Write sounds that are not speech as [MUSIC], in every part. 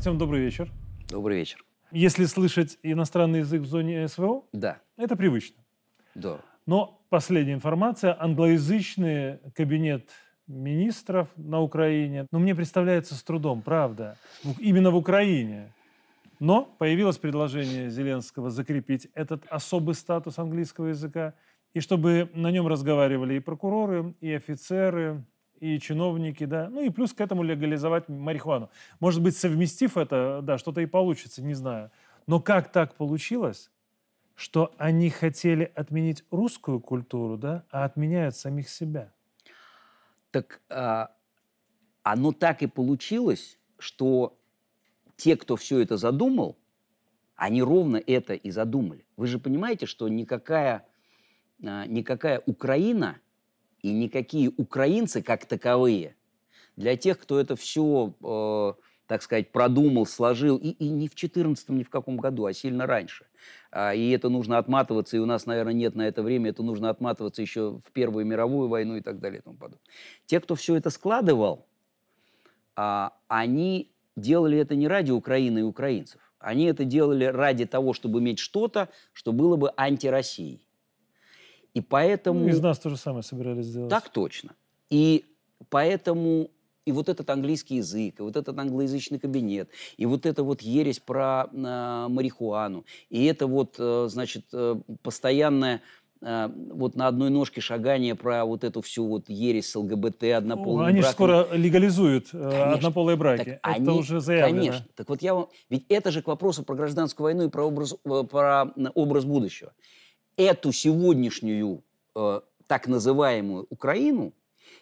Артем, добрый вечер. Добрый вечер. Если слышать иностранный язык в зоне СВО, Да, это привычно. да. Но последняя информация, англоязычный кабинет министров на Украине, ну, мне представляется с трудом, правда, именно в Украине. Но появилось предложение Зеленского закрепить этот особый статус английского языка, и чтобы на нем разговаривали и прокуроры, и офицеры, и чиновники, да, ну и плюс к этому легализовать марихуану. Может быть, совместив это, да, что-то и получится, не знаю. Но как так получилось, что они хотели отменить русскую культуру, да, а отменяют самих себя? Так а, оно так и получилось, что те, кто все это задумал, они ровно это и задумали. Вы же понимаете, что никакая, а, никакая Украина и никакие украинцы как таковые для тех, кто это все, так сказать, продумал, сложил, и, и не в 14 ни в каком году, а сильно раньше. А, И это нужно отматываться, и у нас, наверное, нет на это время, это нужно отматываться еще в Первую мировую войну и так далее и тому подобное. Те, кто все это складывал, а, они делали это не ради Украины и украинцев. Они это делали ради того, чтобы иметь что-то, что было бы антироссией. И поэтому... Ну, из нас то же самое собирались сделать. Так точно. И поэтому и вот этот английский язык, и вот этот англоязычный кабинет, и вот эта вот ересь про э, марихуану, и это вот, э, значит, э, постоянное э, вот на одной ножке шагание про вот эту всю вот ересь с ЛГБТ, однополыми они же браками. скоро легализуют э, Конечно. однополые браки. Так Это они- уже заявлено. Конечно. Так вот я вам... Ведь это же к вопросу про гражданскую войну и про образ, э, про образ будущего. Эту сегодняшнюю э, так называемую Украину,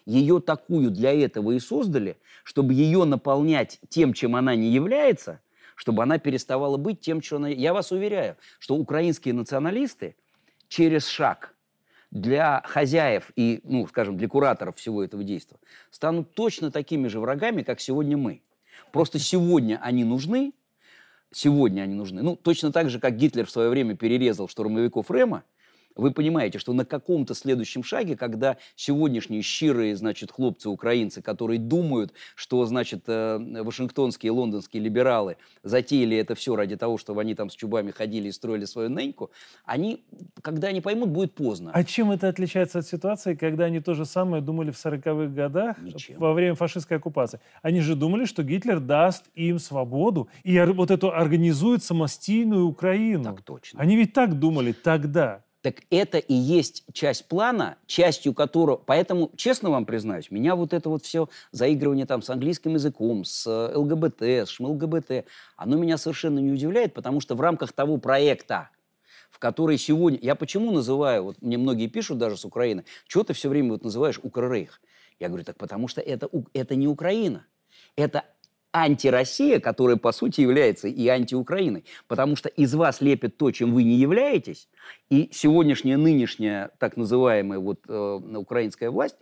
ее такую для этого и создали, чтобы ее наполнять тем, чем она не является, чтобы она переставала быть тем, что она... Я вас уверяю, что украинские националисты через шаг для хозяев и, ну, скажем, для кураторов всего этого действия станут точно такими же врагами, как сегодня мы. Просто сегодня они нужны, сегодня они нужны. Ну, точно так же, как Гитлер в свое время перерезал штурмовиков Рема, вы понимаете, что на каком-то следующем шаге, когда сегодняшние щирые, значит, хлопцы-украинцы, которые думают, что, значит, э, вашингтонские и лондонские либералы затеяли это все ради того, чтобы они там с чубами ходили и строили свою неньку, они, когда они поймут, будет поздно. А чем это отличается от ситуации, когда они то же самое думали в 40-х годах Ничем. во время фашистской оккупации? Они же думали, что Гитлер даст им свободу и вот эту организует самостийную Украину. Так точно. Они ведь так думали тогда. Так это и есть часть плана, частью которого... Поэтому, честно вам признаюсь, меня вот это вот все заигрывание там с английским языком, с э, ЛГБТ, с ШМЛГБТ, оно меня совершенно не удивляет, потому что в рамках того проекта, в который сегодня... Я почему называю, вот мне многие пишут даже с Украины, чего ты все время вот называешь Укррейх? Я говорю, так потому что это, это не Украина. Это антироссия, которая, по сути, является и антиукраиной. Потому что из вас лепят то, чем вы не являетесь, и сегодняшняя, нынешняя, так называемая вот э, украинская власть,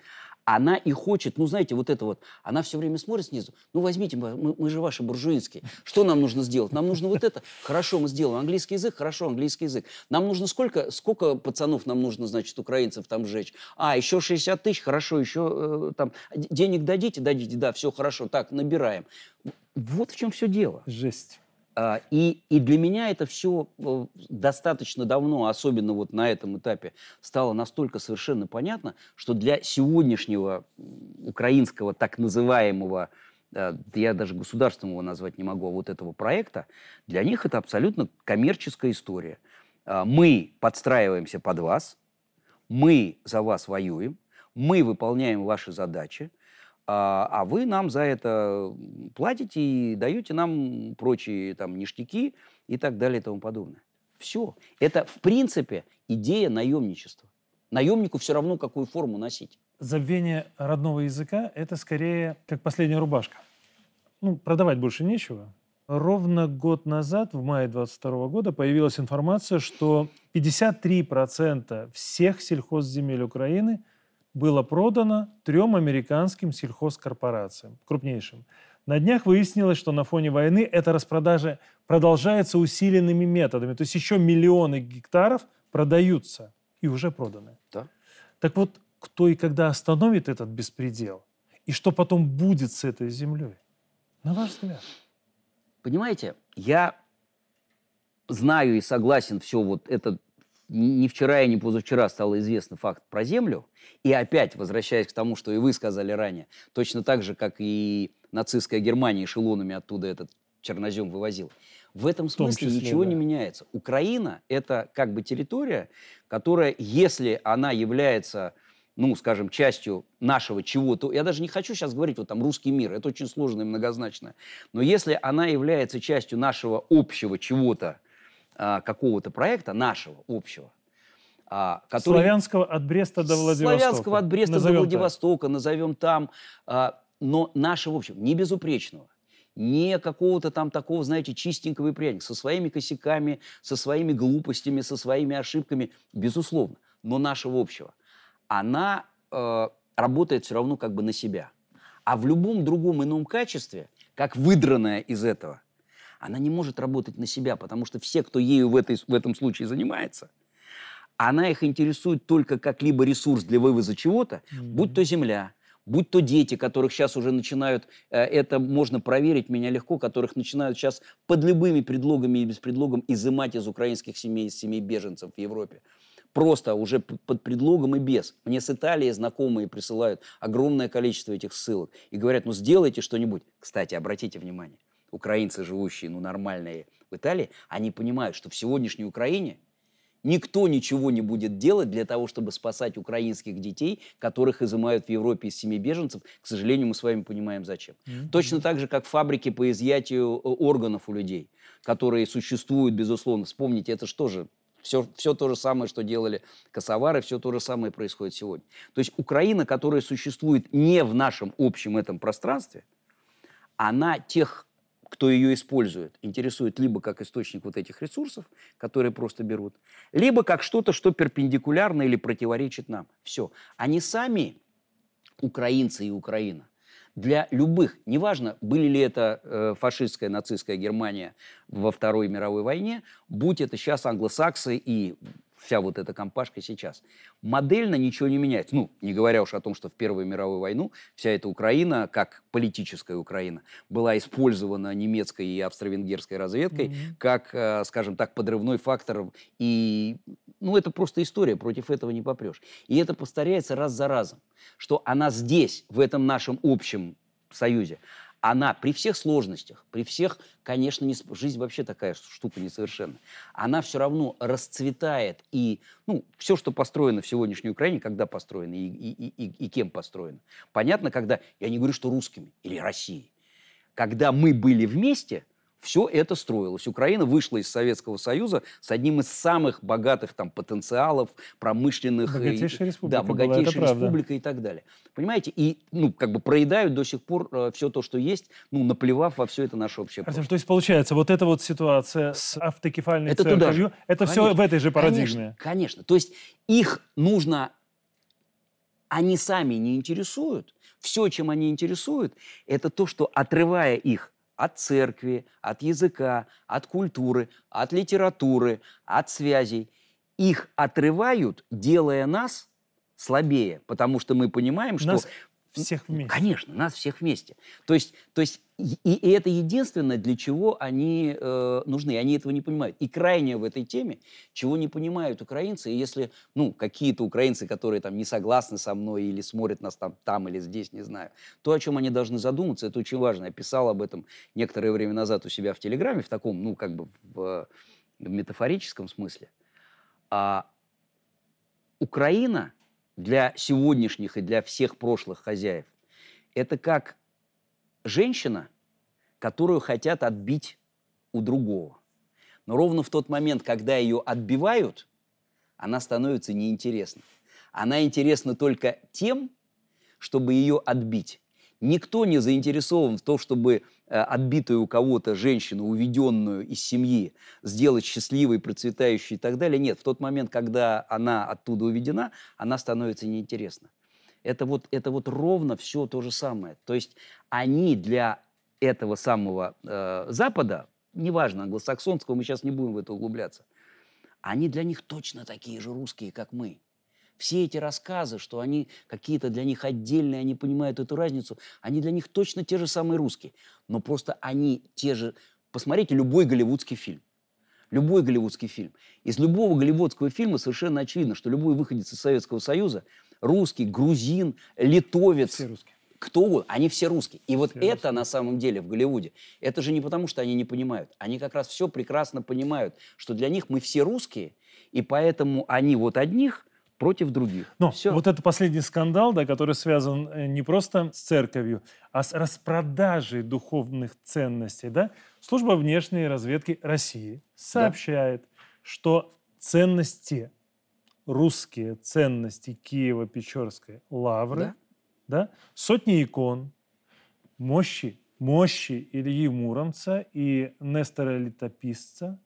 она и хочет, ну, знаете, вот это вот, она все время смотрит снизу, ну, возьмите, мы, мы же ваши буржуинские, что нам нужно сделать? Нам нужно вот это, хорошо, мы сделаем, английский язык, хорошо, английский язык. Нам нужно сколько, сколько пацанов нам нужно, значит, украинцев там сжечь? А, еще 60 тысяч, хорошо, еще э, там, денег дадите, дадите, да, все хорошо, так, набираем. Вот в чем все дело. Жесть. А, И, и для меня это все достаточно давно, особенно вот на этом этапе, стало настолько совершенно понятно, что для сегодняшнего украинского так называемого, э, я даже государственного его назвать не могу, а вот этого проекта, для них это абсолютно коммерческая история. А, Мы подстраиваемся под вас, мы за вас воюем, мы выполняем ваши задачи, а, а вы нам за это платите и даете нам прочие там ништяки и так далее и тому подобное. Все. Это, в принципе, идея наемничества. Наемнику все равно, какую форму носить. Забвение родного языка – это скорее как последняя рубашка. Ну, продавать больше нечего. Ровно год назад, в мае 22 года, появилась информация, что 53% всех сельхозземель Украины было продано трем американским сельхозкорпорациям, крупнейшим. На днях выяснилось, что на фоне войны эта распродажа продолжается усиленными методами. То есть еще миллионы гектаров продаются и уже проданы. Да. Так вот, кто и когда остановит этот беспредел? И что потом будет с этой землей? На ваш взгляд. Понимаете, я знаю и согласен, все вот это не вчера и не позавчера стало известно факт про Землю. И опять, возвращаясь к тому, что и вы сказали ранее, точно так же, как и нацистская Германия эшелонами оттуда этот чернозем вывозил. В этом смысле числе, ничего да. не меняется. Украина – это как бы территория, которая, если она является ну, скажем, частью нашего чего-то, я даже не хочу сейчас говорить вот там русский мир, это очень сложно и многозначно, но если она является частью нашего общего чего-то, а, какого-то проекта, нашего общего, а, который... Славянского от Бреста до Владивостока. Славянского от Бреста назовем до Владивостока, так. назовем там, а, но нашего общего, не безупречного не какого-то там такого, знаете, чистенького и пряника, со своими косяками, со своими глупостями, со своими ошибками, безусловно, но нашего общего – она э, работает все равно как бы на себя. А в любом другом ином качестве, как выдранная из этого, она не может работать на себя, потому что все, кто ею в, этой, в этом случае занимается, она их интересует только как либо ресурс для вывоза чего-то, mm-hmm. будь то земля, будь то дети, которых сейчас уже начинают, э, это можно проверить, меня легко, которых начинают сейчас под любыми предлогами и без предлогом изымать из украинских семей, из семей беженцев в Европе просто уже под предлогом и без. Мне с Италии знакомые присылают огромное количество этих ссылок и говорят, ну сделайте что-нибудь. Кстати, обратите внимание, украинцы, живущие, ну нормальные в Италии, они понимают, что в сегодняшней Украине никто ничего не будет делать для того, чтобы спасать украинских детей, которых изымают в Европе из семей беженцев. К сожалению, мы с вами понимаем, зачем. Mm-hmm. Точно так же, как фабрики по изъятию э, органов у людей, которые существуют, безусловно. Вспомните, это что же все, все то же самое, что делали косовары, все то же самое происходит сегодня. То есть Украина, которая существует не в нашем общем этом пространстве, она тех, кто ее использует, интересует либо как источник вот этих ресурсов, которые просто берут, либо как что-то, что перпендикулярно или противоречит нам. Все. Они сами, украинцы и Украина, для любых, неважно, были ли это э, фашистская, нацистская Германия во Второй мировой войне, будь это сейчас англосаксы и вся вот эта компашка сейчас. Модельно ничего не меняется. Ну, не говоря уж о том, что в Первую мировую войну вся эта Украина, как политическая Украина, была использована немецкой и австро-венгерской разведкой mm-hmm. как, э, скажем так, подрывной фактор. И, ну, это просто история, против этого не попрешь. И это повторяется раз за разом, что она здесь, в этом нашем общем союзе, она при всех сложностях, при всех, конечно, не, жизнь вообще такая штука несовершенная, она все равно расцветает. И ну, все, что построено в сегодняшней Украине, когда построено и, и, и, и кем построено. Понятно, когда, я не говорю, что русскими или Россией, когда мы были вместе – все это строилось. Украина вышла из Советского Союза с одним из самых богатых там потенциалов промышленных. Богатейшая республика. Да, богатейшая была, республика и так далее. Понимаете? И, ну, как бы проедают до сих пор э, все то, что есть, ну, наплевав во все это наше общее Артем, То есть, получается, вот эта вот ситуация с автокефальной это церковью, туда же. это конечно, все в этой же парадигме? Конечно, конечно. То есть, их нужно... Они сами не интересуют. Все, чем они интересуют, это то, что, отрывая их от церкви, от языка, от культуры, от литературы, от связей. Их отрывают, делая нас слабее, потому что мы понимаем, что нас всех вместе. Конечно, нас всех вместе. То есть, то есть и, и это единственное, для чего они э, нужны. Они этого не понимают. И крайнее в этой теме, чего не понимают украинцы, и если, ну, какие-то украинцы, которые там не согласны со мной или смотрят нас там, там или здесь, не знаю, то, о чем они должны задуматься, это очень важно. Я писал об этом некоторое время назад у себя в Телеграме, в таком, ну, как бы в, в метафорическом смысле. А Украина для сегодняшних и для всех прошлых хозяев, это как женщина, которую хотят отбить у другого. Но ровно в тот момент, когда ее отбивают, она становится неинтересной. Она интересна только тем, чтобы ее отбить. Никто не заинтересован в том, чтобы отбитую у кого-то женщину, уведенную из семьи, сделать счастливой, процветающей и так далее. Нет, в тот момент, когда она оттуда уведена, она становится неинтересна. Это вот, это вот ровно все то же самое. То есть они для этого самого э, Запада, неважно, англосаксонского, мы сейчас не будем в это углубляться, они для них точно такие же русские, как мы. Все эти рассказы, что они какие-то для них отдельные, они понимают эту разницу, они для них точно те же самые русские. Но просто они те же посмотрите любой голливудский фильм. Любой голливудский фильм. Из любого голливудского фильма совершенно очевидно, что любой выходец из Советского Союза, русский, грузин, литовец, Все русские. кто угодно, они все русские. И вот Все это русские. на самом деле в Голливуде, это же не потому, что они не понимают. Они как раз все прекрасно понимают, что для них мы все русские, и поэтому они вот одних против других. Но Всё. вот это последний скандал, да, который связан э, не просто с церковью, а с распродажей духовных ценностей. Да? Служба внешней разведки России сообщает, что ценности, русские ценности Киева-Печорской лавры, да, сотни икон, мощи, мощи Ильи Муромца и Нестора Летописца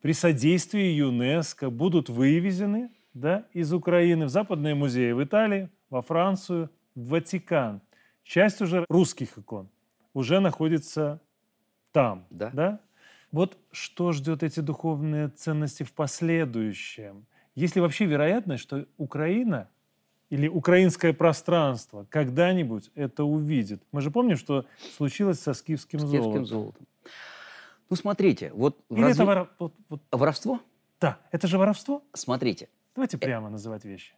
при содействии ЮНЕСКО будут вывезены да, из Украины в западные музеи в Италии, во Францию, в Ватикан. Часть уже русских икон уже находится там. Да. Вот что ждет эти духовные ценности в последующем? Есть ли вообще вероятность, что Украина или украинское пространство когда-нибудь это увидит? Мы же помним, что случилось со скифским, с киевским золотом. золотом. Ну, смотрите, вот, Или разви- это вора- вот- вот- воровство, Да, это же воровство. смотрите, Давайте прямо называть вещи.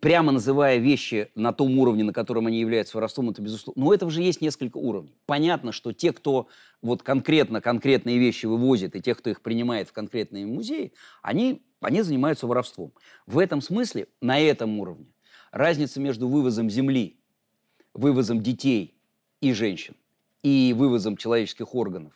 прямо называя вещи на том уровне, на котором они являются воровством, это безусловно. Но этого же есть несколько уровней. Понятно, что те, кто вот конкретно конкретные вещи вывозит, и те, кто их принимает в конкретные музеи, они, они занимаются воровством. В этом смысле, на этом уровне, разница между вывозом земли, вывозом детей и женщин, и вывозом человеческих органов,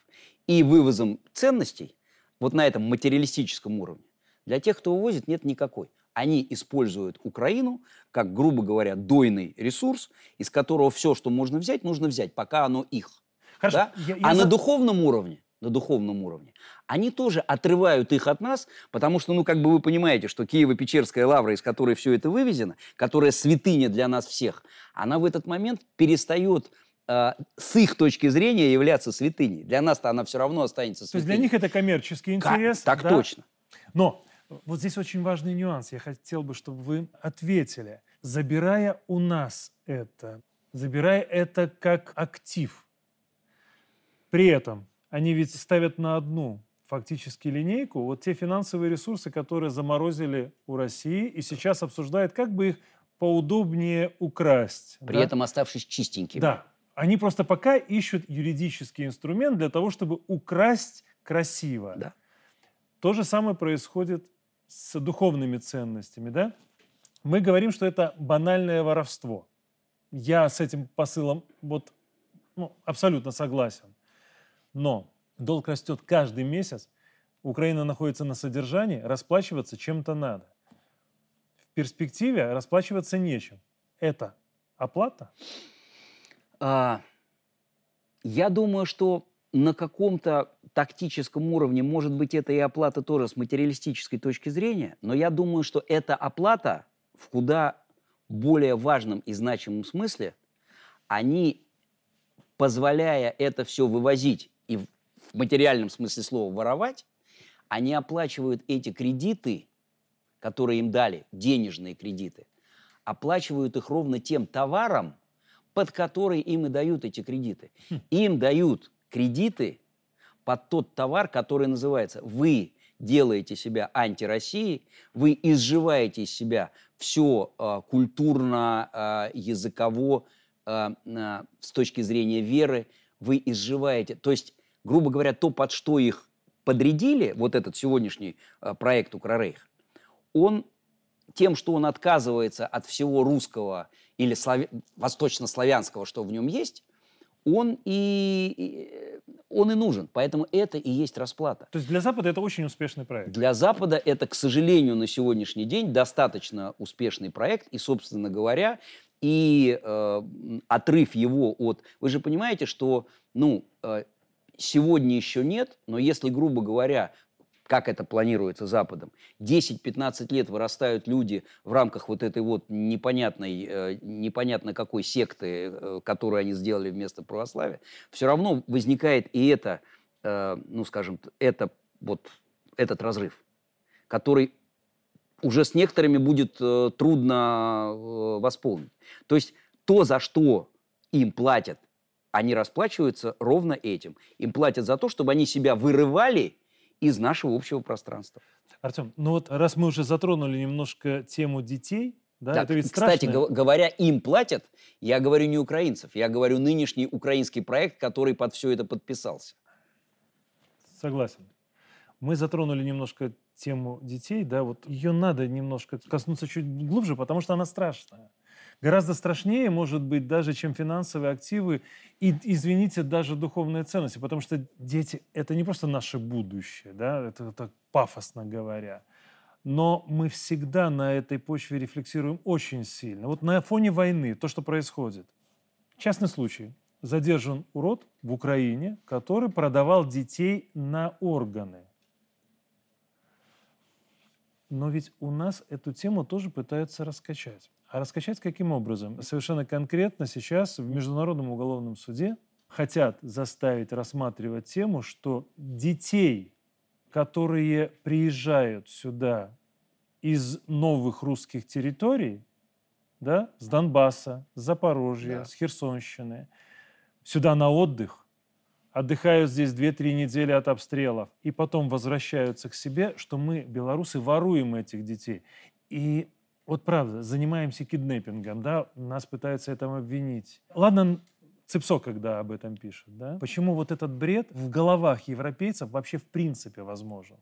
и вывозом ценностей, вот на этом материалистическом уровне, для тех, кто вывозит, нет никакой. Они используют Украину как, грубо говоря, дойный ресурс, из которого все, что можно взять, нужно взять, пока оно их. Хорошо. Да? я- я а за- на духовном уровне, на духовном уровне, они тоже отрывают их от нас, потому что, ну, как бы вы понимаете, что Киево-Печерская лавра, из которой все это вывезено, которая святыня для нас всех, она в этот момент перестает э, с их точки зрения являться святыней. Для нас-то она все равно останется То есть святыней. для них это коммерческий интерес. Так да? точно. Но вот здесь очень важный нюанс. Я хотел бы, чтобы вы ответили. Забирая у нас это, забирая это как актив, при этом они ведь ставят на одну фактически линейку вот те финансовые ресурсы, которые заморозили у России и сейчас обсуждают, как бы их поудобнее украсть. При да? этом оставшись чистенькими. Да. Они просто пока ищут юридический инструмент для того, чтобы украсть красиво. Да. То же самое происходит с духовными ценностями, да? Мы говорим, что это банальное воровство. Я с этим посылом вот, ну, абсолютно согласен. Но долг растет каждый месяц, Украина находится на содержании, расплачиваться чем-то надо. В перспективе расплачиваться нечем. Это оплата? А, я думаю, что на каком-то тактическом уровне, может быть, это и оплата тоже с материалистической точки зрения, но я думаю, что эта оплата в куда более важном и значимом смысле, они, позволяя это все вывозить и в материальном смысле слова воровать, они оплачивают эти кредиты, которые им дали, денежные кредиты, оплачивают их ровно тем товаром, под который им и дают эти кредиты. Им дают кредиты под тот товар, который называется «Вы делаете себя антироссией, вы изживаете из себя все э, культурно, э, языково, э, э, с точки зрения веры, вы изживаете». То есть, грубо говоря, то, под что их подрядили, вот этот сегодняшний э, проект «Укрорейх», он тем, что он отказывается от всего русского или славя- восточнославянского, что в нем есть, он и- он и нужен. Поэтому это и есть расплата. То есть для Запада это очень успешный проект. Для Запада это, к сожалению, на сегодняшний день достаточно успешный проект. И, собственно говоря, и э, отрыв его от... Вы же понимаете, что ну, э, сегодня еще нет, но если, грубо говоря, как это планируется Западом, 10-15 лет вырастают люди в рамках вот этой вот непонятной, э, непонятно какой секты, э, которую они сделали вместо православия, все равно возникает и это, э, ну, скажем, это вот этот разрыв, который уже с некоторыми будет трудно восполнить. То есть то, за что им платят они расплачиваются ровно этим. Им платят за то, чтобы они себя вырывали из нашего общего пространства. Артем, ну вот раз мы уже затронули немножко тему детей, да, Так, это ведь кстати, страшно. гов- говоря, им платят, я говорю не украинцев, я говорю нынешний украинский проект, который под все это подписался. Согласен. Мы затронули немножко тему детей, да, вот ее надо немножко коснуться чуть глубже, потому что она страшная. Гораздо страшнее, может быть, даже, чем финансовые активы и, извините, даже духовные ценности, потому что дети — это не просто наше будущее, да, это так пафосно говоря, но мы всегда на этой почве рефлексируем очень сильно. Вот на фоне войны, то, что происходит. Частный случай. Задержан урод в Украине, который продавал детей на органы. Но ведь у нас эту тему тоже пытаются раскачать. А раскачать каким образом? Совершенно конкретно сейчас в Международном уголовном суде хотят заставить рассматривать тему, что детей, которые приезжают сюда из новых русских территорий, да, с Донбасса, с Запорожья, Да. с Херсонщины, сюда на отдых, отдыхают здесь 2-3 недели от обстрелов и потом возвращаются к себе, что мы, белорусы, воруем этих детей. И вот правда, занимаемся киднеппингом, да, нас пытаются этому обвинить. Ладно, Цепсо, когда об этом пишет, да? Почему вот этот бред в головах европейцев вообще в принципе возможен?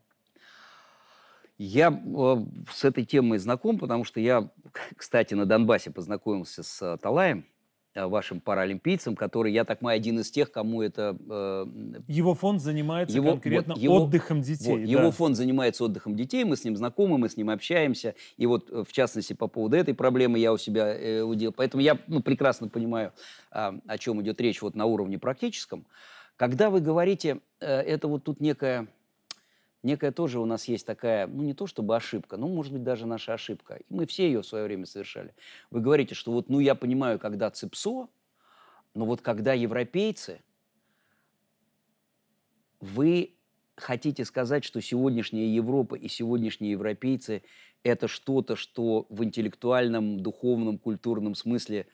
Я э, с этой темой знаком, потому что я, кстати, на Донбассе познакомился с э, Талаем, вашим паралимпийцем, который, я так понимаю, один из тех, кому это... э, Его фонд занимается Его- конкретно вот его- отдыхом детей. Вот, да. Его фонд занимается отдыхом детей, мы с ним знакомы, мы с ним общаемся. И вот, э, в частности, по поводу этой проблемы я у себя э, удел. Поэтому я ну, прекрасно понимаю, а, о чем идет речь вот на уровне практическом. Когда вы говорите, э, это вот тут некая, некая тоже у нас есть такая, ну не то чтобы ошибка, но может быть даже наша ошибка. И мы все ее в свое время совершали. Вы говорите, что вот, ну я понимаю, когда ЦИПСО, но вот когда европейцы, вы хотите сказать, что сегодняшняя Европа и сегодняшние европейцы – это что-то, что в интеллектуальном, духовном, культурном смысле,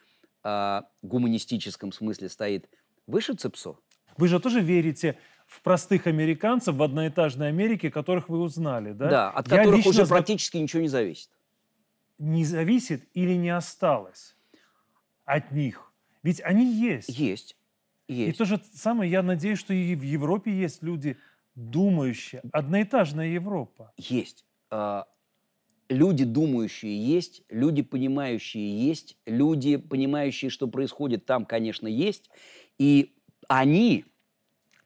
а, гуманистическом смысле стоит выше ЦЕПСО? Вы же тоже верите в простых американцев в одноэтажной Америке, которых вы узнали, да? от Я которых уже зна- практически ничего не зависит. Не зависит или не осталось от них. Ведь они есть. Есть. И Есть. то же самое, я надеюсь, что и в Европе есть люди, думающие. Одноэтажная Европа. Есть. А, Люди думающие есть, люди понимающие есть, люди понимающие, что происходит там, конечно, есть. И они,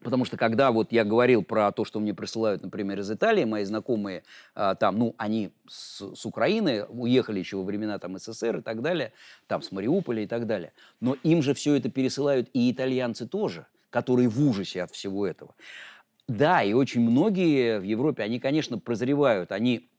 потому что когда вот я говорил про то, что мне присылают, например, из Италии, мои знакомые а, там, ну, они с, с Украины, уехали еще во времена там СССР и так далее, там с Мариуполя и так далее. Но им же все это пересылают и итальянцы тоже, которые в ужасе от всего этого. Да, и очень многие в Европе, они, конечно, прозревают, они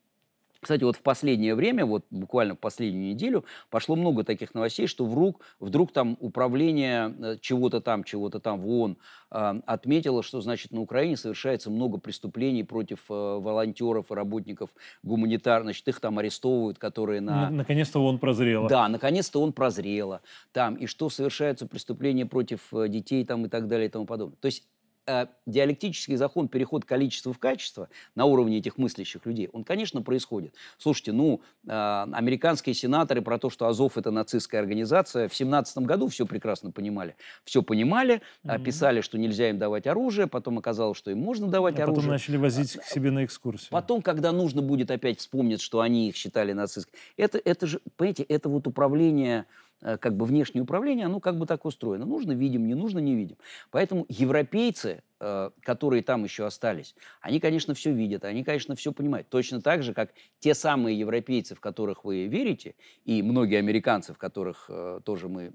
кстати, вот в последнее время, вот буквально в последнюю неделю, пошло много таких новостей, что вдруг, вдруг там управление э, чего-то там, чего-то там в ООН э, отметило, что, значит, на Украине совершается много преступлений против э, волонтеров и работников гуманитарных, значит, их там арестовывают, которые на... Наконец-то он прозрел. Да, наконец-то он прозрело. Там, и что совершаются преступления против э, детей там, и так далее и тому подобное. То есть э, диалектический закон переход количества в качество на уровне этих мыслящих людей, он, конечно, происходит. Слушайте, ну, э, американские сенаторы про то, что Азов это нацистская организация, в семнадцатом году все прекрасно понимали. Все понимали, Мгм. писали, что нельзя им давать оружие, потом оказалось, что им можно давать А потом оружие. начали возить к себе на экскурсию. Потом, когда нужно будет опять вспомнить, что они их считали нацистскими, это, это же, понимаете, это вот управление, как бы внешнее управление, оно как бы так устроено. Нужно видим, не нужно не видим. Поэтому европейцы, э, которые там еще остались, они, конечно, все видят, они, конечно, все понимают. Точно так же, как те самые европейцы, в которых вы верите, и многие американцы, в которых э, тоже мы,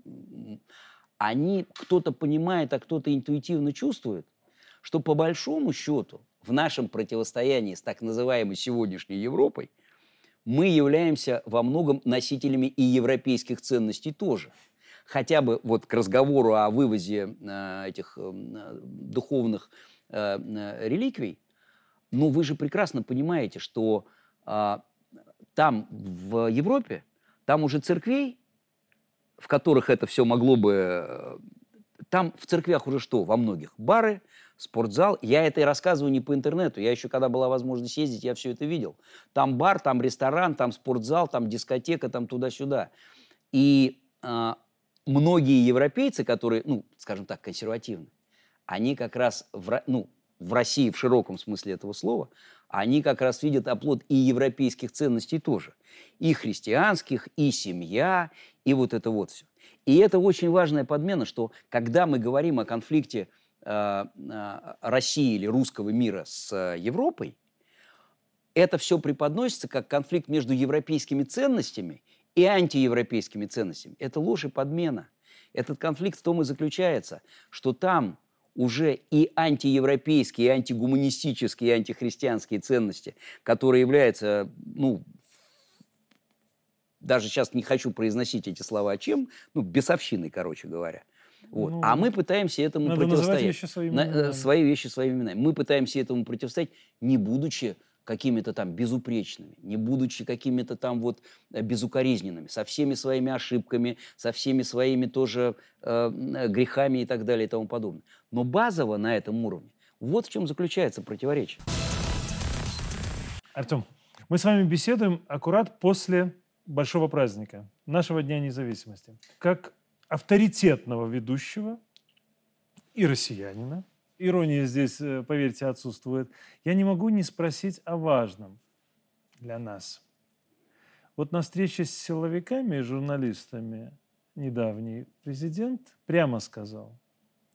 они кто-то понимает, а кто-то интуитивно чувствует, что по большому счету в нашем противостоянии с так называемой сегодняшней Европой мы являемся во многом носителями и европейских ценностей тоже. Хотя бы вот к разговору о вывозе э, этих э, духовных э, э, реликвий, но вы же прекрасно понимаете, что а, там, в Европе, там уже церквей, в которых это все могло бы э, там в церквях уже что? Во многих бары, спортзал. Я это и рассказываю не по интернету. Я еще, когда была возможность ездить, я все это видел. Там бар, там ресторан, там спортзал, там дискотека, там туда-сюда. И э, многие европейцы, которые, ну, скажем так, консервативны, они как раз в, ну, в России в широком смысле этого слова, они как раз видят оплот и европейских ценностей тоже. И христианских, и семья, и вот это вот все. И это очень важная подмена, что когда мы говорим о конфликте России или русского мира с э, Европой, это все преподносится как конфликт между европейскими ценностями и антиевропейскими ценностями. Это ложь и подмена. Этот конфликт в том и заключается, что там уже и антиевропейские, и антигуманистические, и антихристианские ценности, которые являются, ну, даже сейчас не хочу произносить эти слова чем, ну, бесовщиной, короче говоря. Вот. Ну, а мы пытаемся этому надо противостоять. Вещи своими На, э, свои вещи своими именами. Мы пытаемся этому противостоять, не будучи какими-то там безупречными, не будучи какими-то там вот э, безукоризненными, со всеми своими ошибками, со всеми своими тоже э, э, грехами и так далее и тому подобное. Но базово на этом уровне вот в чем заключается противоречие. Артем, мы с вами беседуем аккурат после большого праздника, нашего Дня независимости. Как авторитетного ведущего и россиянина, ирония здесь, э, поверьте, отсутствует, я не могу не спросить о важном для нас. Вот на встрече с силовиками и журналистами недавний президент прямо сказал,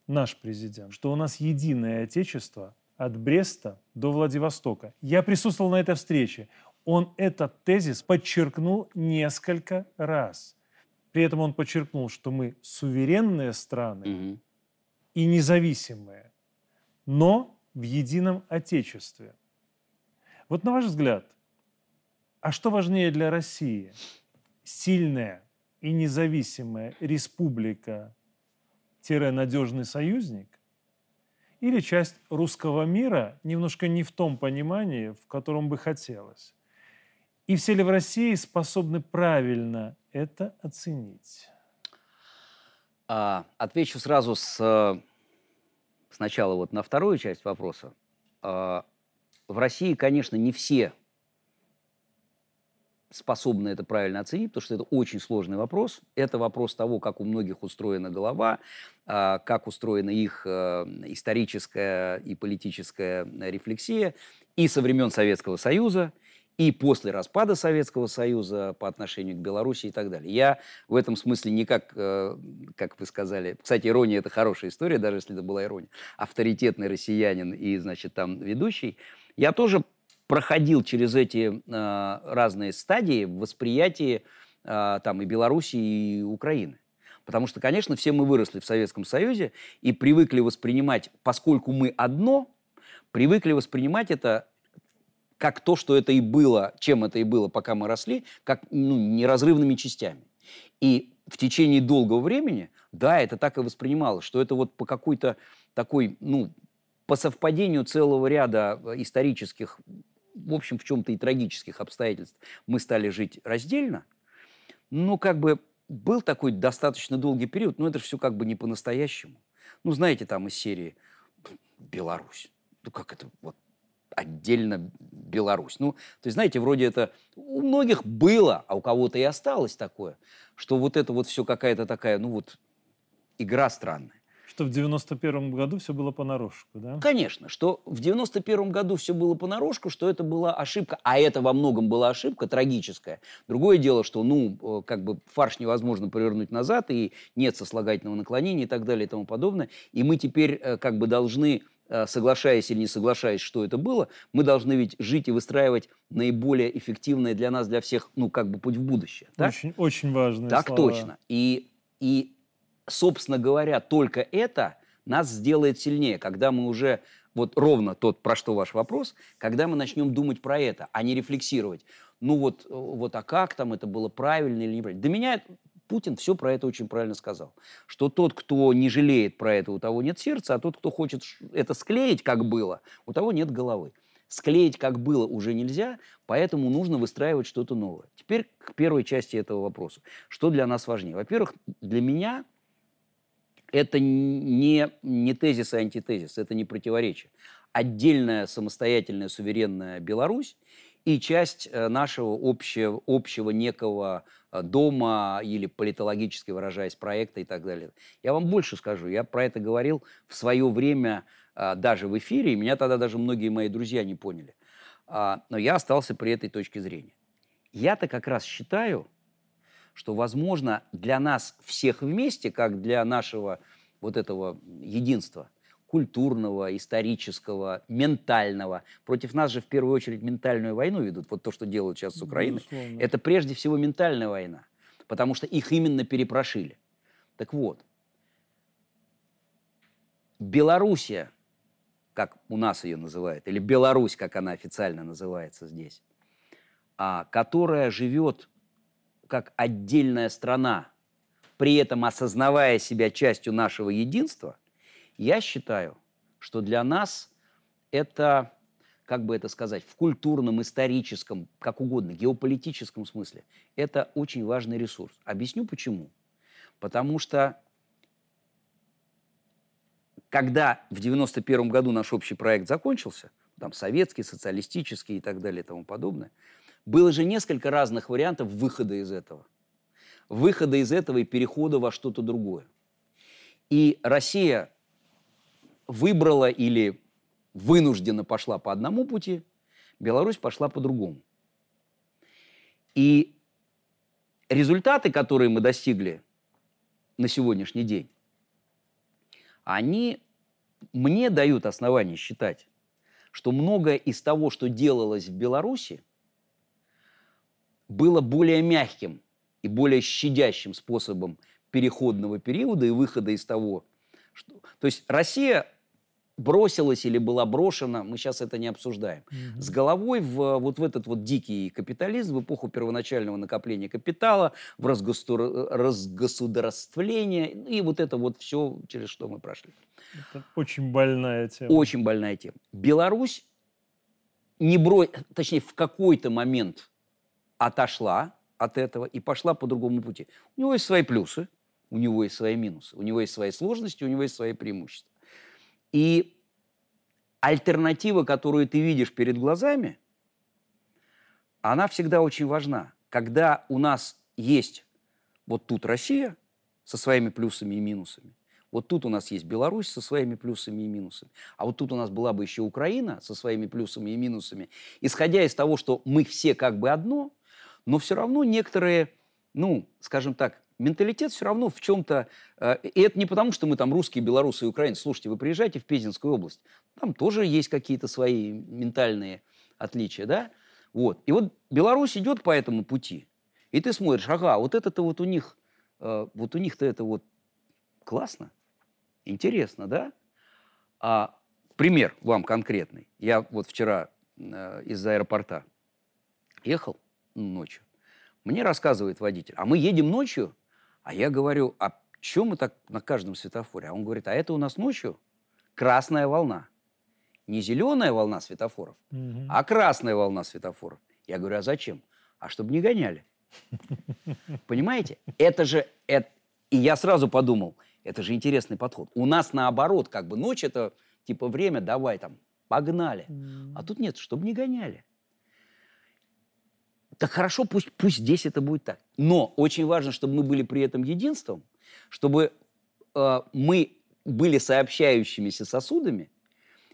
наш президент, что у нас единое отечество от Бреста до Владивостока. Я присутствовал на этой встрече. Он этот тезис подчеркнул несколько раз. При этом он подчеркнул, что мы суверенные страны угу. и независимые но в едином Отечестве. Вот на ваш взгляд, а что важнее для России? Сильная и независимая республика-надежный союзник или часть русского мира немножко не в том понимании, в котором бы хотелось? И все ли в России способны правильно это оценить? А, отвечу сразу с э, сначала вот на вторую часть вопроса. А, в России, конечно, не все способны это правильно оценить, потому что это очень сложный вопрос. Это вопрос того, как у многих устроена голова, а, как устроена их э, историческая и политическая рефлексия и со времен Советского Союза, и после распада Советского Союза по отношению к Беларуси и так далее. Я в этом смысле не как, э, как вы сказали, кстати, ирония – это хорошая история, даже если это была ирония, авторитетный россиянин и, значит, там ведущий. Я тоже проходил через эти э, разные стадии в восприятии э, там и Беларуси, и Украины. Потому что, конечно, все мы выросли в Советском Союзе и привыкли воспринимать, поскольку мы одно, привыкли воспринимать это как то, что это и было, чем это и было, пока мы росли, как ну, неразрывными частями. И в течение долгого времени, да, это так и воспринималось, что это вот по какой-то такой, ну, по совпадению целого ряда э, исторических, в общем, в чем-то и трагических обстоятельств, мы стали жить раздельно, но как бы был такой достаточно долгий период, но это все как бы не по-настоящему. Ну, знаете, там из серии «Беларусь». Ну, как это вот отдельно Беларусь. Ну, то есть, знаете, вроде это у многих было, а у кого-то и осталось такое, что вот это вот все какая-то такая, ну вот, игра странная. Что в 91 году все было понарошку, да? Конечно, что в 91 году все было понарошку, что это была ошибка, а это во многом была ошибка трагическая. Другое дело, что, ну, э, как бы фарш невозможно повернуть назад, и нет сослагательного наклонения и так далее и тому подобное. И мы теперь э, как бы должны соглашаясь или не соглашаясь, что это было, мы должны ведь жить и выстраивать наиболее эффективное для нас, для всех, ну, как бы путь в будущее. Так? Очень, очень важно. Так слова. точно. И, и, собственно говоря, только это нас сделает сильнее, когда мы уже, вот ровно тот, про что ваш вопрос, когда мы начнем думать про это, а не рефлексировать. Ну вот, вот а как там это было правильно или неправильно? Для меня Путин все про это очень правильно сказал. Что тот, кто не жалеет про это, у того нет сердца, а тот, кто хочет это склеить, как было, у того нет головы. Склеить, как было, уже нельзя, поэтому нужно выстраивать что-то новое. Теперь к первой части этого вопроса. Что для нас важнее? Во-первых, для меня это не, не тезис и антитезис, это не противоречие. Отдельная самостоятельная суверенная Беларусь и часть э, нашего общего, общего некого э, дома или политологически выражаясь проекта и так далее. Я вам больше скажу, я про это говорил в свое время э, даже в эфире, и меня тогда даже многие мои друзья не поняли. А, но я остался при этой точке зрения. Я-то как раз считаю, что, возможно, для нас всех вместе, как для нашего вот этого единства, культурного, исторического, ментального. Против нас же в первую очередь ментальную войну ведут. Вот то, что делают сейчас с Украиной. Безусловно. Это прежде всего ментальная война, потому что их именно перепрошили. Так вот, Белоруссия, как у нас ее называют, или Беларусь, как она официально называется здесь, а, которая живет как отдельная страна, при этом осознавая себя частью нашего единства, я считаю, что для нас это, как бы это сказать, в культурном, историческом, как угодно, геополитическом смысле, это очень важный ресурс. Объясню почему. Потому что когда в 91 году наш общий проект закончился, там советский, социалистический и так далее и тому подобное, было же несколько разных вариантов выхода из этого. Выхода из этого и перехода во что-то другое. И Россия выбрала или вынужденно пошла по одному пути, Беларусь пошла по другому. И результаты, которые мы достигли на сегодняшний день, они мне дают основание считать, что многое из того, что делалось в Беларуси, было более мягким и более щадящим способом переходного периода и выхода из того, что... То есть Россия бросилась или была брошена, мы сейчас это не обсуждаем, mm-hmm. с головой в вот в этот вот дикий капитализм, в эпоху первоначального накопления капитала, в разгосудар... разгосударствление, и вот это вот все, через что мы прошли. Это очень больная тема. Очень больная тема. Беларусь не бро... точнее, в какой-то момент отошла от этого и пошла по другому пути. У него есть свои плюсы, у него есть свои минусы, у него есть свои сложности, у него есть свои преимущества. И альтернатива, которую ты видишь перед глазами, она всегда очень важна. Когда у нас есть вот тут Россия со своими плюсами и минусами, вот тут у нас есть Беларусь со своими плюсами и минусами. А вот тут у нас была бы еще Украина со своими плюсами и минусами. Исходя из того, что мы все как бы одно, но все равно некоторые, ну, скажем так, менталитет все равно в чем-то... Э, и это не потому, что мы там русские, белорусы и украинцы. Слушайте, вы приезжаете в Пензенскую область, там тоже есть какие-то свои ментальные отличия, да? Вот. И вот Беларусь идет по этому пути. И ты смотришь, ага, вот это-то вот у них, э, вот у них-то это вот классно, интересно, да? А пример вам конкретный. Я вот вчера э, из аэропорта ехал, ночью. Мне рассказывает водитель, а мы едем ночью, а я говорю, а чем мы так на каждом светофоре? А он говорит, а это у нас ночью красная волна. Не зеленая волна светофоров, угу. а красная волна светофоров. Я говорю, а зачем? А чтобы не гоняли. [LAUGHS] Понимаете? Это же... Это... И я сразу подумал, это же интересный подход. У нас наоборот, как бы ночь это типа время, давай там, погнали. А тут нет, чтобы не гоняли. Так хорошо, пусть, пусть здесь это будет так. Но очень важно, чтобы мы были при этом единством, чтобы э, мы были сообщающимися сосудами,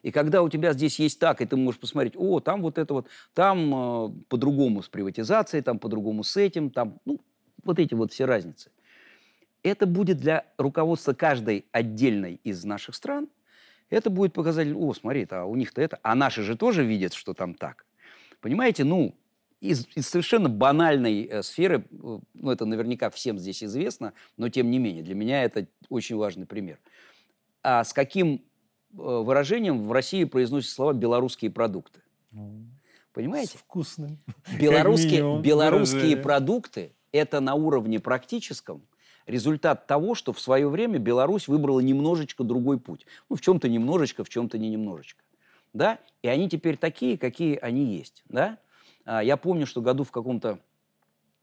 и когда у тебя здесь есть так, и ты можешь посмотреть, о, там вот это вот, там э, по-другому с приватизацией, там по-другому с этим, там, ну, вот эти вот все разницы. Это будет для руководства каждой отдельной из наших стран, это будет показатель, о, смотри, а у них-то это, а наши же тоже видят, что там так. Понимаете, ну, из, из совершенно банальной э, сферы, э, ну это наверняка всем здесь известно, но тем не менее, для меня это очень важный пример. А с каким э, выражением в России произносят слова «белорусские продукты»? Ну, Понимаете? С вкусным. Белорусские, белорусские продукты – это на уровне практическом результат того, что в свое время Беларусь выбрала немножечко другой путь. Ну, в чем-то немножечко, в чем-то не немножечко. Да? И они теперь такие, какие они есть. Да? А, я помню, что году в каком-то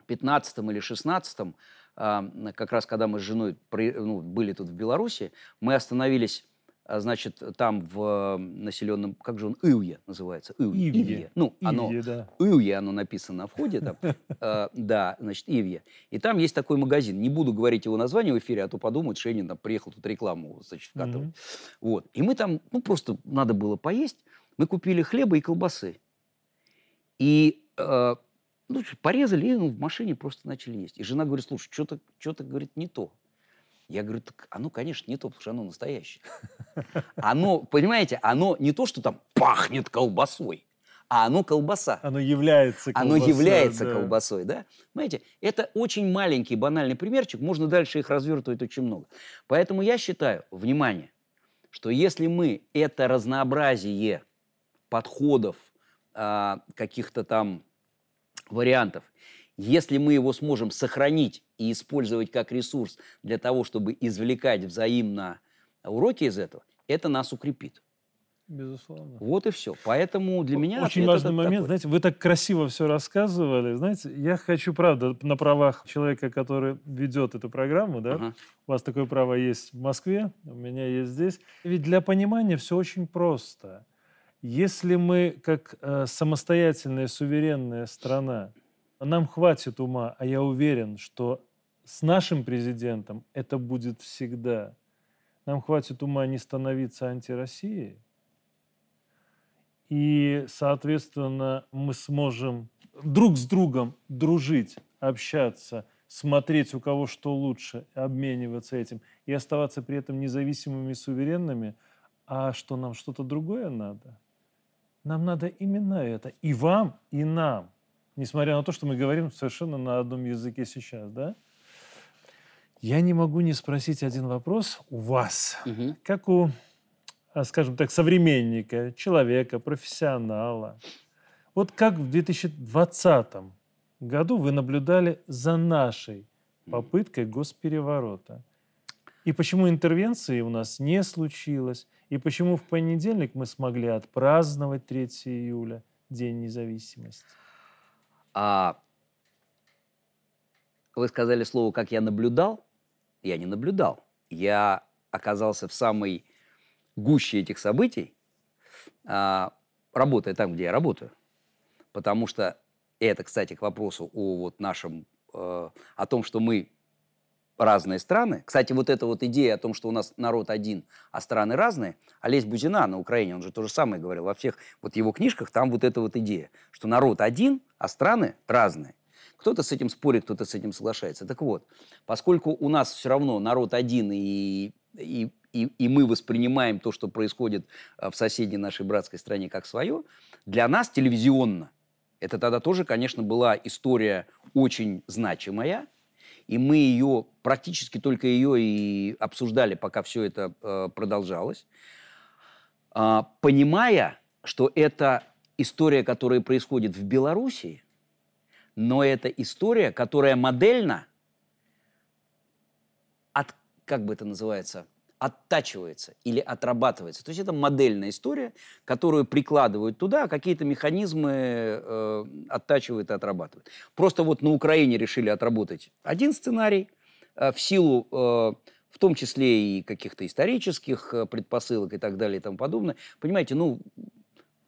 15 или 16 а, как раз когда мы с женой ну, были тут в Беларуси, мы остановились а, значит, там в населенном, как же он, Ивье называется, Ивье. Ивье. Ну, оно, Ивье, да. Ивье оно написано на входе, там, э, [LAUGHS] да, значит, Ивье. И там есть такой магазин, не буду говорить его название в эфире, а то подумают, Шенин там приехал тут рекламу, значит, вкатывать. Mm-hmm. Вот, и мы там, ну, просто надо было поесть, мы купили хлеба и колбасы. И э, ну, порезали и ну, в машине просто начали есть. И жена говорит, слушай, что-то, что-то, говорит, не то. Я говорю, так оно, конечно, не то, потому что оно настоящее. [LAUGHS] Оно, понимаете, оно не то, что там пахнет колбасой, а оно колбаса. Оно является колбасой. Оно является да. колбасой, да? Понимаете, это очень маленький банальный примерчик, можно дальше их развертывать очень много. Поэтому я считаю, внимание, что если мы это разнообразие подходов, а, каких-то там вариантов. Если мы его сможем сохранить и использовать как ресурс для того, чтобы извлекать взаимно уроки из этого, это нас укрепит. Безусловно. Вот и все. Поэтому для меня... Очень важный момент. Такой. Знаете, вы так красиво все рассказывали. Знаете, я хочу, правда, на правах человека, который ведет эту программу, да, ага. у вас такое право есть в Москве, у меня есть здесь. Ведь для понимания все очень просто. Если мы, как э, самостоятельная, суверенная страна, нам хватит ума, а я уверен, что с нашим президентом это будет всегда, нам хватит ума не становиться антироссией, и, соответственно, мы сможем друг с другом дружить, общаться, смотреть, у кого что лучше, обмениваться этим и оставаться при этом независимыми суверенными, а что нам что-то другое надо – нам надо именно это. И вам, и нам. Несмотря на то, что мы говорим совершенно на одном языке сейчас, да? Я не могу не спросить один вопрос у вас. Угу. Как у, а, скажем так, современника, человека, профессионала. Вот как в 2020 году вы наблюдали за нашей попыткой госпереворота? И почему интервенции у нас не случилось? И почему в понедельник мы смогли отпраздновать 3 июля, День независимости? А вы сказали слово «как я наблюдал». Я не наблюдал. Я оказался в самой гуще этих событий, а, работая там, где я работаю. Потому что это, кстати, к вопросу о вот нашем, э, о том, что мы разные страны. Кстати, вот эта вот идея о том, что у нас народ один, а страны разные, Олесь Бузина на Украине, он же то же самое говорил во всех вот его книжках, там вот эта вот идея, что народ один, а страны разные. Кто-то с этим спорит, кто-то с этим соглашается. Так вот, поскольку у нас все равно народ один, и, и, и, и мы воспринимаем то, что происходит э, в соседней нашей братской стране, как свое, для нас телевизионно, это тогда тоже, конечно, была история очень значимая, и мы ее, практически только ее и обсуждали, пока все это э, продолжалось, э, понимая, что это история, которая происходит в Белоруссии, но это история, которая модельно, от, как бы это называется, оттачивается или отрабатывается. То есть это модельная история, которую прикладывают туда, а какие-то механизмы э, оттачивают и отрабатывают. Просто вот на Украине решили отработать один сценарий э, в силу, э, в том числе и каких-то исторических э, предпосылок и так далее и тому подобное. Понимаете, ну,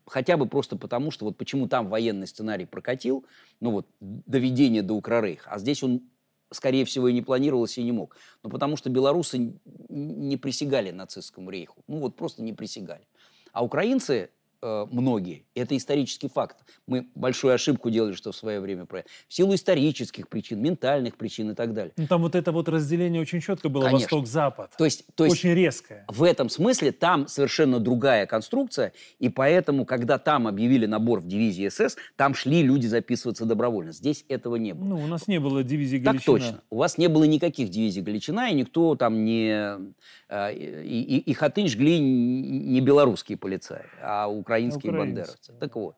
хотя бы просто потому, что вот почему там военный сценарий прокатил, ну вот, доведение до Укрорейха, а здесь он скорее всего, и не планировалось, и не мог. Но потому что белорусы не присягали нацистскому рейху. Ну вот просто не присягали. А украинцы Э, многие. Это исторический факт. Мы большую ошибку делали, что в свое время про В силу исторических причин, ментальных причин и так далее. Ну, там вот это вот разделение очень четко было восток-запад. То есть, то есть очень резкое. В этом смысле там совершенно другая конструкция, и поэтому, когда там объявили набор в дивизии СС, там шли люди записываться добровольно. Здесь этого не было. Ну, у нас не было дивизии Галичина. Так точно. У вас не было никаких дивизий Галичина, и никто там не... Э, и, и, и хаты жгли не белорусские полицаи, а украинские украинские Украинцы. бандеровцы. Так вот.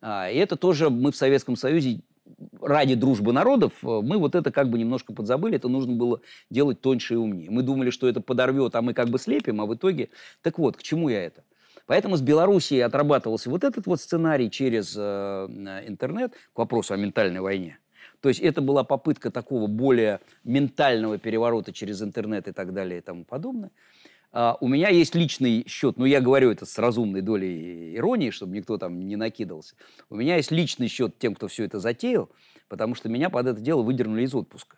А, и это тоже мы в Советском Союзе ради дружбы народов, э, мы вот это как бы немножко подзабыли, это нужно было делать тоньше и умнее. Мы думали, что это подорвет, а мы как бы слепим, а в итоге... Так вот, к чему я это? Поэтому с Белоруссией отрабатывался вот этот вот сценарий через э, интернет к вопросу о ментальной войне. То есть это была попытка такого более ментального переворота через интернет и так далее и тому подобное. А, у меня есть личный счет, ну я говорю это с разумной долей иронии, чтобы никто там не накидался. У меня есть личный счет тем, кто все это затеял, потому что меня под это дело выдернули из отпуска.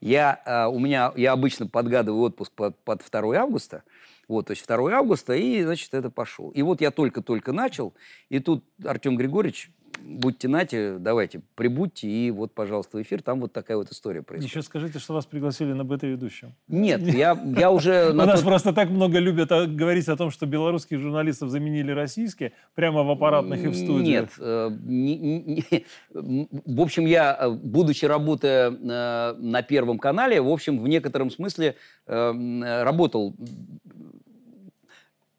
Я, а, у меня, я обычно подгадываю отпуск под, под 2 августа, вот, то есть 2 августа, и, значит, это пошел. И вот я только-только начал, и тут Артем Григорьевич будьте нате, давайте, прибудьте, и вот, пожалуйста, эфир, там вот такая вот история происходит. Еще скажите, что вас пригласили на бета-ведущем. Нет, я, я уже... [LAUGHS] У нас просто так много любят говорить о том, что белорусских журналистов заменили российские, прямо в аппаратных и в студиях. Нет. Э, в общем, я, э, будучи работая э, на Первом канале, в общем, в некотором смысле работал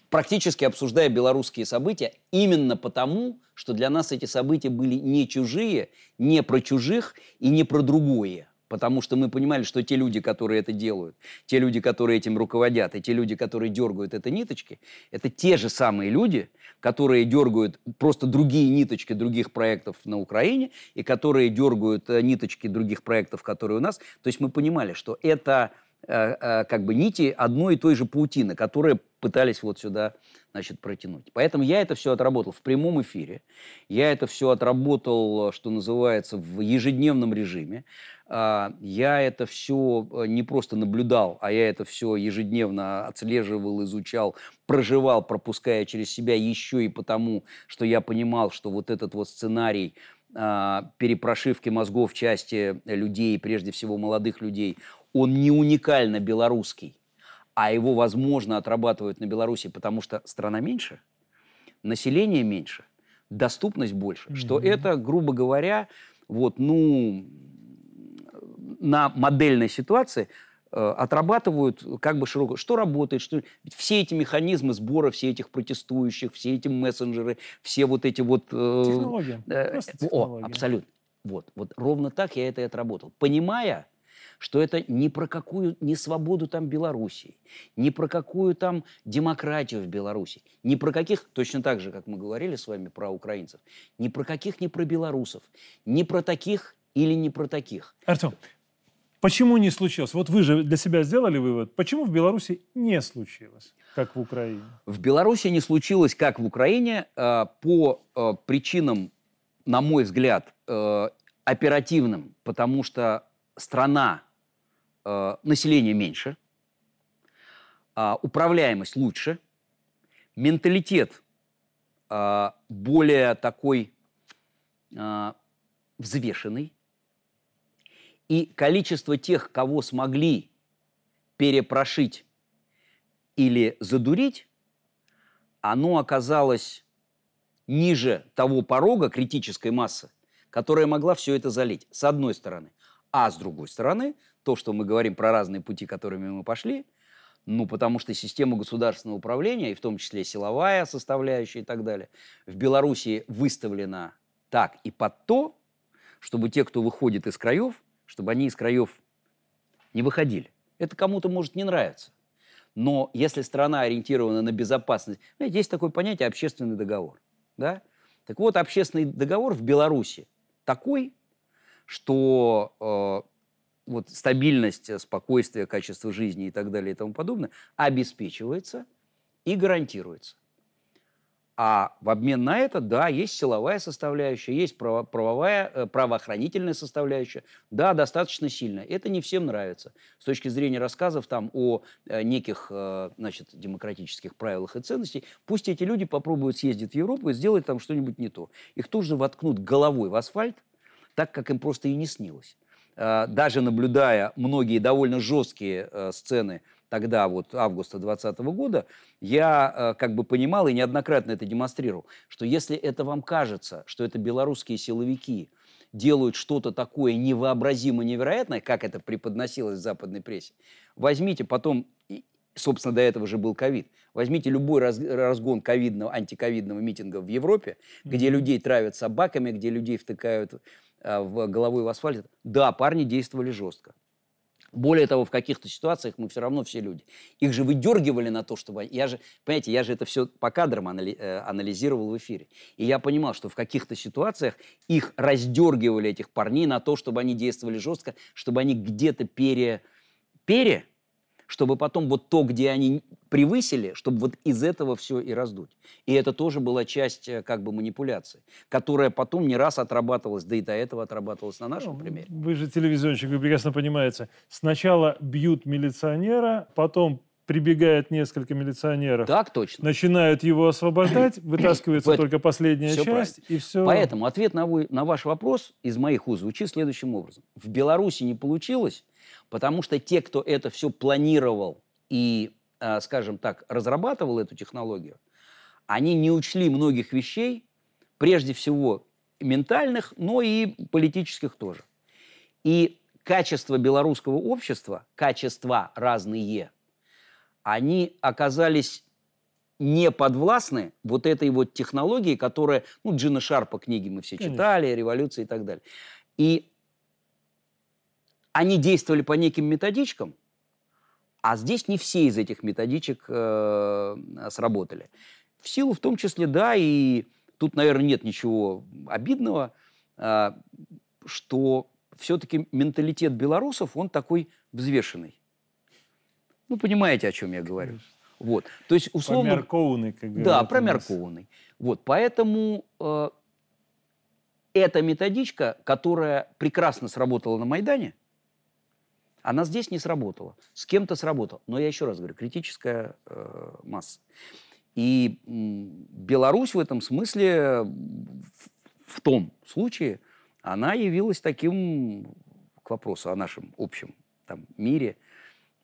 практически обсуждая белорусские события, именно потому, что для нас эти события были не чужие, не про чужих и не про другое. Потому что мы понимали, что те люди, которые это делают, те люди, которые этим руководят, и те люди, которые дергают это ниточки, это те же самые люди, которые дергают просто другие ниточки других проектов на Украине, и которые дергают э, ниточки других проектов, которые у нас. То есть мы понимали, что это как бы нити одной и той же паутины, которые пытались вот сюда, значит, протянуть. Поэтому я это все отработал в прямом эфире, я это все отработал, что называется, в ежедневном режиме. А, я это все э, не просто наблюдал, а я это все ежедневно отслеживал, изучал, проживал, пропуская через себя еще и потому, что я понимал, что вот этот вот сценарий а, перепрошивки мозгов части людей, прежде всего молодых людей, он не уникально белорусский, а его возможно отрабатывать на Беларуси, потому что страна меньше, население меньше, доступность больше. Mm-hmm. Что это, грубо говоря, вот, ну, на модельной ситуации э, отрабатывают как бы широко, что работает, что Ведь все эти механизмы сбора, все этих протестующих, все эти мессенджеры, все вот эти вот... Э, технологии. Э, технологии. О, абсолютно. Вот, вот ровно так я это и отработал. Понимая, что это не про какую, не свободу там Белоруссии, не про какую там демократию в Беларуси, не про каких, точно так же, как мы говорили с вами про украинцев, не про каких, не про белорусов, не про таких или не про таких. Артем, почему не случилось? Вот вы же для себя сделали вывод, почему в Беларуси не случилось, как в Украине? В Беларуси не случилось, как в Украине, э, по э, причинам, на мой взгляд, э, оперативным, потому что страна э, население меньше, э, управляемость лучше, менталитет э, более такой э, взвешенный, и количество тех, кого смогли перепрошить или задурить, оно оказалось ниже того порога критической массы, которая могла все это залить, с одной стороны. А с другой стороны, то, что мы говорим про разные пути, которыми мы пошли, ну, потому что система государственного управления, и в том числе силовая составляющая и так далее, в Беларуси выставлена так и под то, чтобы те, кто выходит из краев, чтобы они из краев не выходили. Это кому-то может не нравиться. Но если страна ориентирована на безопасность, есть такое понятие общественный договор. Да? Так вот, общественный договор в Беларуси такой, что э, вот стабильность, э, спокойствие, качество жизни и так далее и тому подобное обеспечивается и гарантируется. А в обмен на это, да, есть силовая составляющая, есть право, правовая, э, правоохранительная составляющая. Да, достаточно сильно. Это не всем нравится. С точки зрения рассказов там о э, неких, значит, демократических правилах и ценностей, пусть эти люди попробуют съездить в Европу и сделать там что-нибудь не то. Их тут же воткнут головой в асфальт, так, как им просто и не снилось. Э, даже наблюдая многие довольно жесткие э, сцены тогда, вот августа 2020 года, я э, как бы понимал и неоднократно это демонстрировал, что если это вам кажется, что это белорусские силовики делают что-то такое невообразимо невероятное, как это преподносилось в западной прессе, возьмите потом собственно, до этого же был ковид. Возьмите любой раз, разгон ковидного, антиковидного митинга в Европе, mm-hmm. где людей травят собаками, где людей втыкают в головой в асфальте. Да, парни действовали жестко. Более того, в каких-то ситуациях мы все равно все люди. Их же выдергивали на то, чтобы... Я же, понимаете, я же это все по кадрам. Э, анализировал в эфире. И я понимал, что в каких-то ситуациях их раздергивали, этих парней, на то, чтобы они действовали жестко, чтобы они где-то пере... пере чтобы потом вот то, где они превысили, чтобы вот из этого все и раздуть. И это тоже была часть э, как бы манипуляции, которая потом не раз отрабатывалась, да и до этого отрабатывалась на нашем ну, примере. Вы же телевизионщик, вы прекрасно понимаете. Сначала бьют милиционера, потом прибегает несколько милиционеров. Так точно. Начинают его освобождать, [COUGHS] вытаскивается только последняя все часть, правильно. и все. Поэтому ответ на, вы, на ваш вопрос из моих уст звучит следующим образом. В Беларуси не получилось, потому что те, кто это все планировал и, а, скажем так, разрабатывал эту технологию, они не учли многих вещей, прежде всего ментальных, но и политических тоже. И качество белорусского общества, качества разные – они оказались не подвластны вот этой вот технологии, которая, ну, Джина Шарпа книги мы все Конечно. читали, революция и так далее. И они действовали по неким методичкам, а здесь не все из этих методичек э, сработали. В силу в том числе, да, и тут, наверное, нет ничего обидного, э, что все-таки менталитет белорусов, он такой взвешенный. Ну, понимаете, о чем я говорю. Вот. То есть, условно... Промяркованный, как говорят. Да, промяркованный. Вот, поэтому э, эта методичка, которая прекрасно сработала на Майдане, она здесь не сработала. С кем-то сработала. Но я еще раз говорю, критическая э, масса. И Беларусь в этом смысле, в, в том случае, она явилась таким, к вопросу о нашем общем там, мире –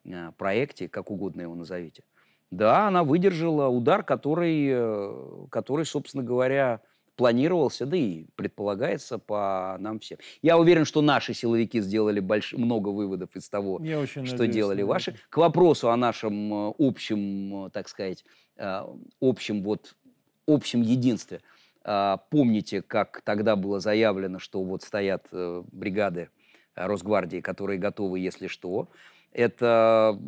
Э, проекте, как угодно его назовите, да, она выдержала удар, который, э, который, собственно говоря, планировался, да и предполагается по нам всем. Я уверен, что наши силовики сделали больш... много выводов из того, что надеюсь, делали ваши. К вопросу о нашем э, общем, так сказать, общем вот общем единстве. Помните, как тогда было заявлено, что вот стоят бригады Росгвардии, которые готовы, если что. Это,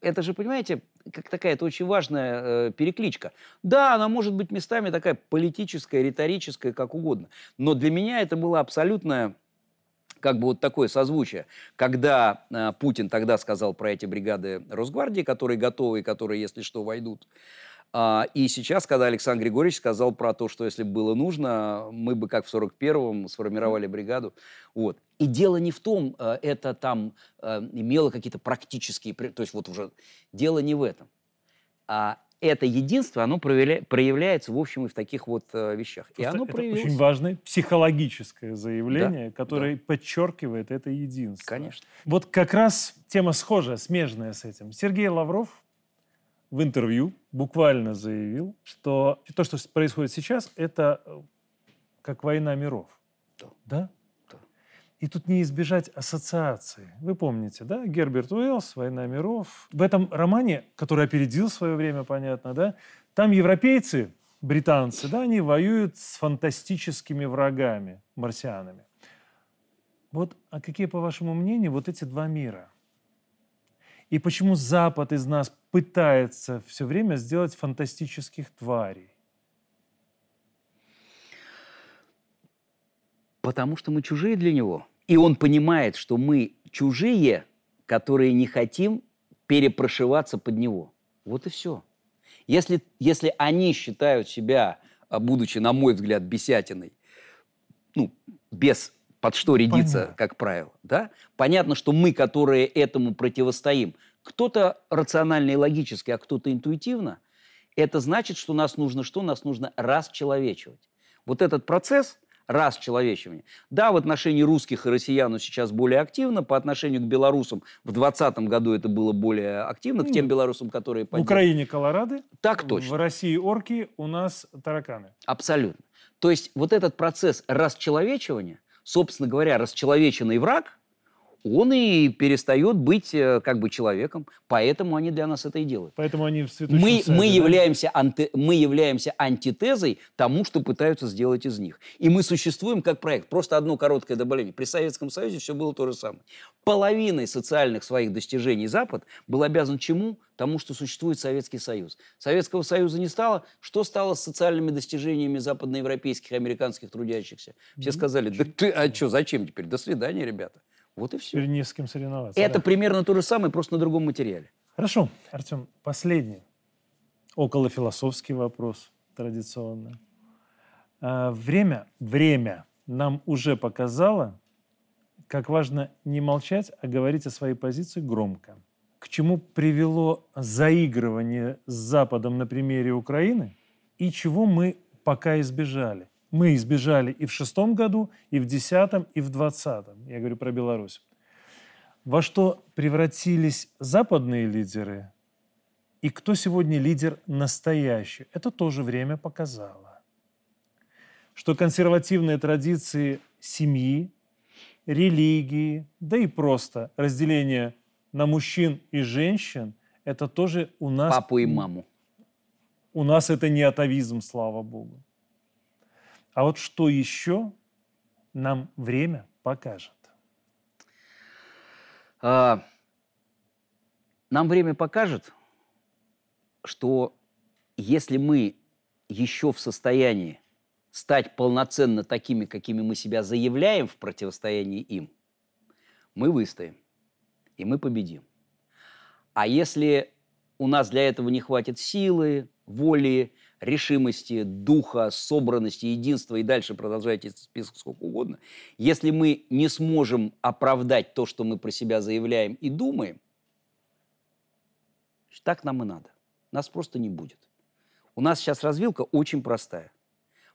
это же, понимаете, как такая, это очень важная э, перекличка. Да, она может быть местами такая политическая, риторическая, как угодно. Но для меня это было абсолютное как бы вот такое созвучие. Когда э, Путин тогда сказал про эти бригады Росгвардии, которые готовы, которые, если что, войдут, и сейчас, когда Александр Григорьевич сказал про то, что если бы было нужно, мы бы, как в 41-м, сформировали бригаду. Вот. И дело не в том, э, это там э, имело какие-то практические... То есть вот уже дело не в этом. А это единство, оно проявляется, в общем, и в таких вот э, вещах. Просто и оно это проявилось. очень важное психологическое заявление, да, которое да. подчеркивает это единство. Конечно. Вот как раз тема схожая, смежная с этим. Сергей Лавров в интервью буквально заявил, что то, что происходит сейчас, это э, как война миров. Да. Да? да. И тут не избежать ассоциации. Вы помните, да? Герберт Уэллс «Война миров». В этом романе, который опередил свое время, понятно, да? Там европейцы, британцы, да, они воюют с фантастическими врагами, марсианами. Вот, а какие, по вашему мнению, вот эти два мира? И почему Запад из нас пытается все время сделать фантастических тварей? Потому что мы чужие для него. И он понимает, что мы чужие, которые не хотим перепрошиваться под него. Вот и все. Если, если они считают себя, а, будучи, на мой взгляд, бесятиной, ну, без под что рядиться, Понятно. как правило. Да? Понятно, что мы, которые этому противостоим, кто-то рационально и логически, а кто-то интуитивно, это значит, что нас нужно что? Нас нужно расчеловечивать. Вот этот процесс расчеловечивания. Да, в отношении русских и россиян сейчас более активно, по отношению к белорусам в 2020 году это было более активно, к тем белорусам, которые... В Украине колорады, так точно. в России орки, у нас тараканы. Абсолютно. То есть вот этот процесс расчеловечивания собственно говоря, расчеловеченный враг, он и перестает быть э, как бы человеком. Поэтому они для нас это и делают. Поэтому они в Мы, саде, мы, да? являемся анти- мы являемся антитезой тому, что пытаются сделать из них. И мы существуем как проект. Просто одно короткое добавление. При Советском Союзе все было то же самое. Половиной социальных своих достижений Запад был обязан чему? Тому, что существует Советский Союз. Советского Союза не стало. Что стало с социальными достижениями западноевропейских и американских трудящихся? Все сказали, да ты, а что, зачем теперь? До свидания, ребята. Вот и все. Теперь не с кем соревноваться. Это да. примерно то же самое, просто на другом материале. Хорошо, Артем, последний. Около философский вопрос традиционно. А, Время, время нам уже показало, как важно не молчать, а говорить о своей позиции громко. К чему привело заигрывание с Западом на примере Украины и чего мы пока избежали. Мы избежали и в шестом году, и в десятом, и в двадцатом. Я говорю про Беларусь. Во что превратились западные лидеры и кто сегодня лидер настоящий, это тоже время показало. Что консервативные традиции семьи, религии, да и просто разделение на мужчин и женщин, это тоже у нас... Папу и маму. У нас это не атовизм, слава богу. А вот что еще нам время покажет. А, Нам время покажет, что если мы еще в состоянии стать полноценно такими, какими мы себя заявляем в противостоянии им, мы выстоим, и мы победим. А если у нас для этого не хватит силы, воли, решимости, духа, собранности, единства и дальше продолжайте этот список сколько угодно, если мы не сможем оправдать то, что мы про себя заявляем и думаем, так нам и надо. Нас просто не будет. У нас сейчас развилка очень простая.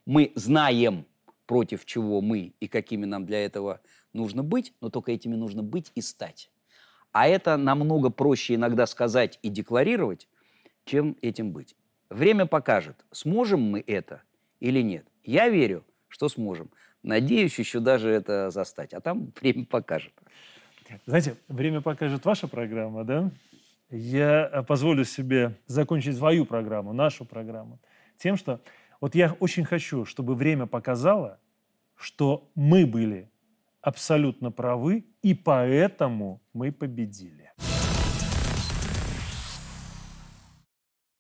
Мы знаем, против чего мы и какими нам для этого нужно быть, но только этими нужно быть и стать. А это намного проще иногда сказать и декларировать, чем этим быть. Время покажет, сможем мы это или нет. Я верю, что сможем. Надеюсь еще даже это застать. А там [LAUGHS] время покажет. Знаете, время покажет ваша программа, да? Я э, позволю себе закончить свою программу, нашу программу, тем, что вот я очень хочу, чтобы время показало, что мы были абсолютно правы, и поэтому мы победили.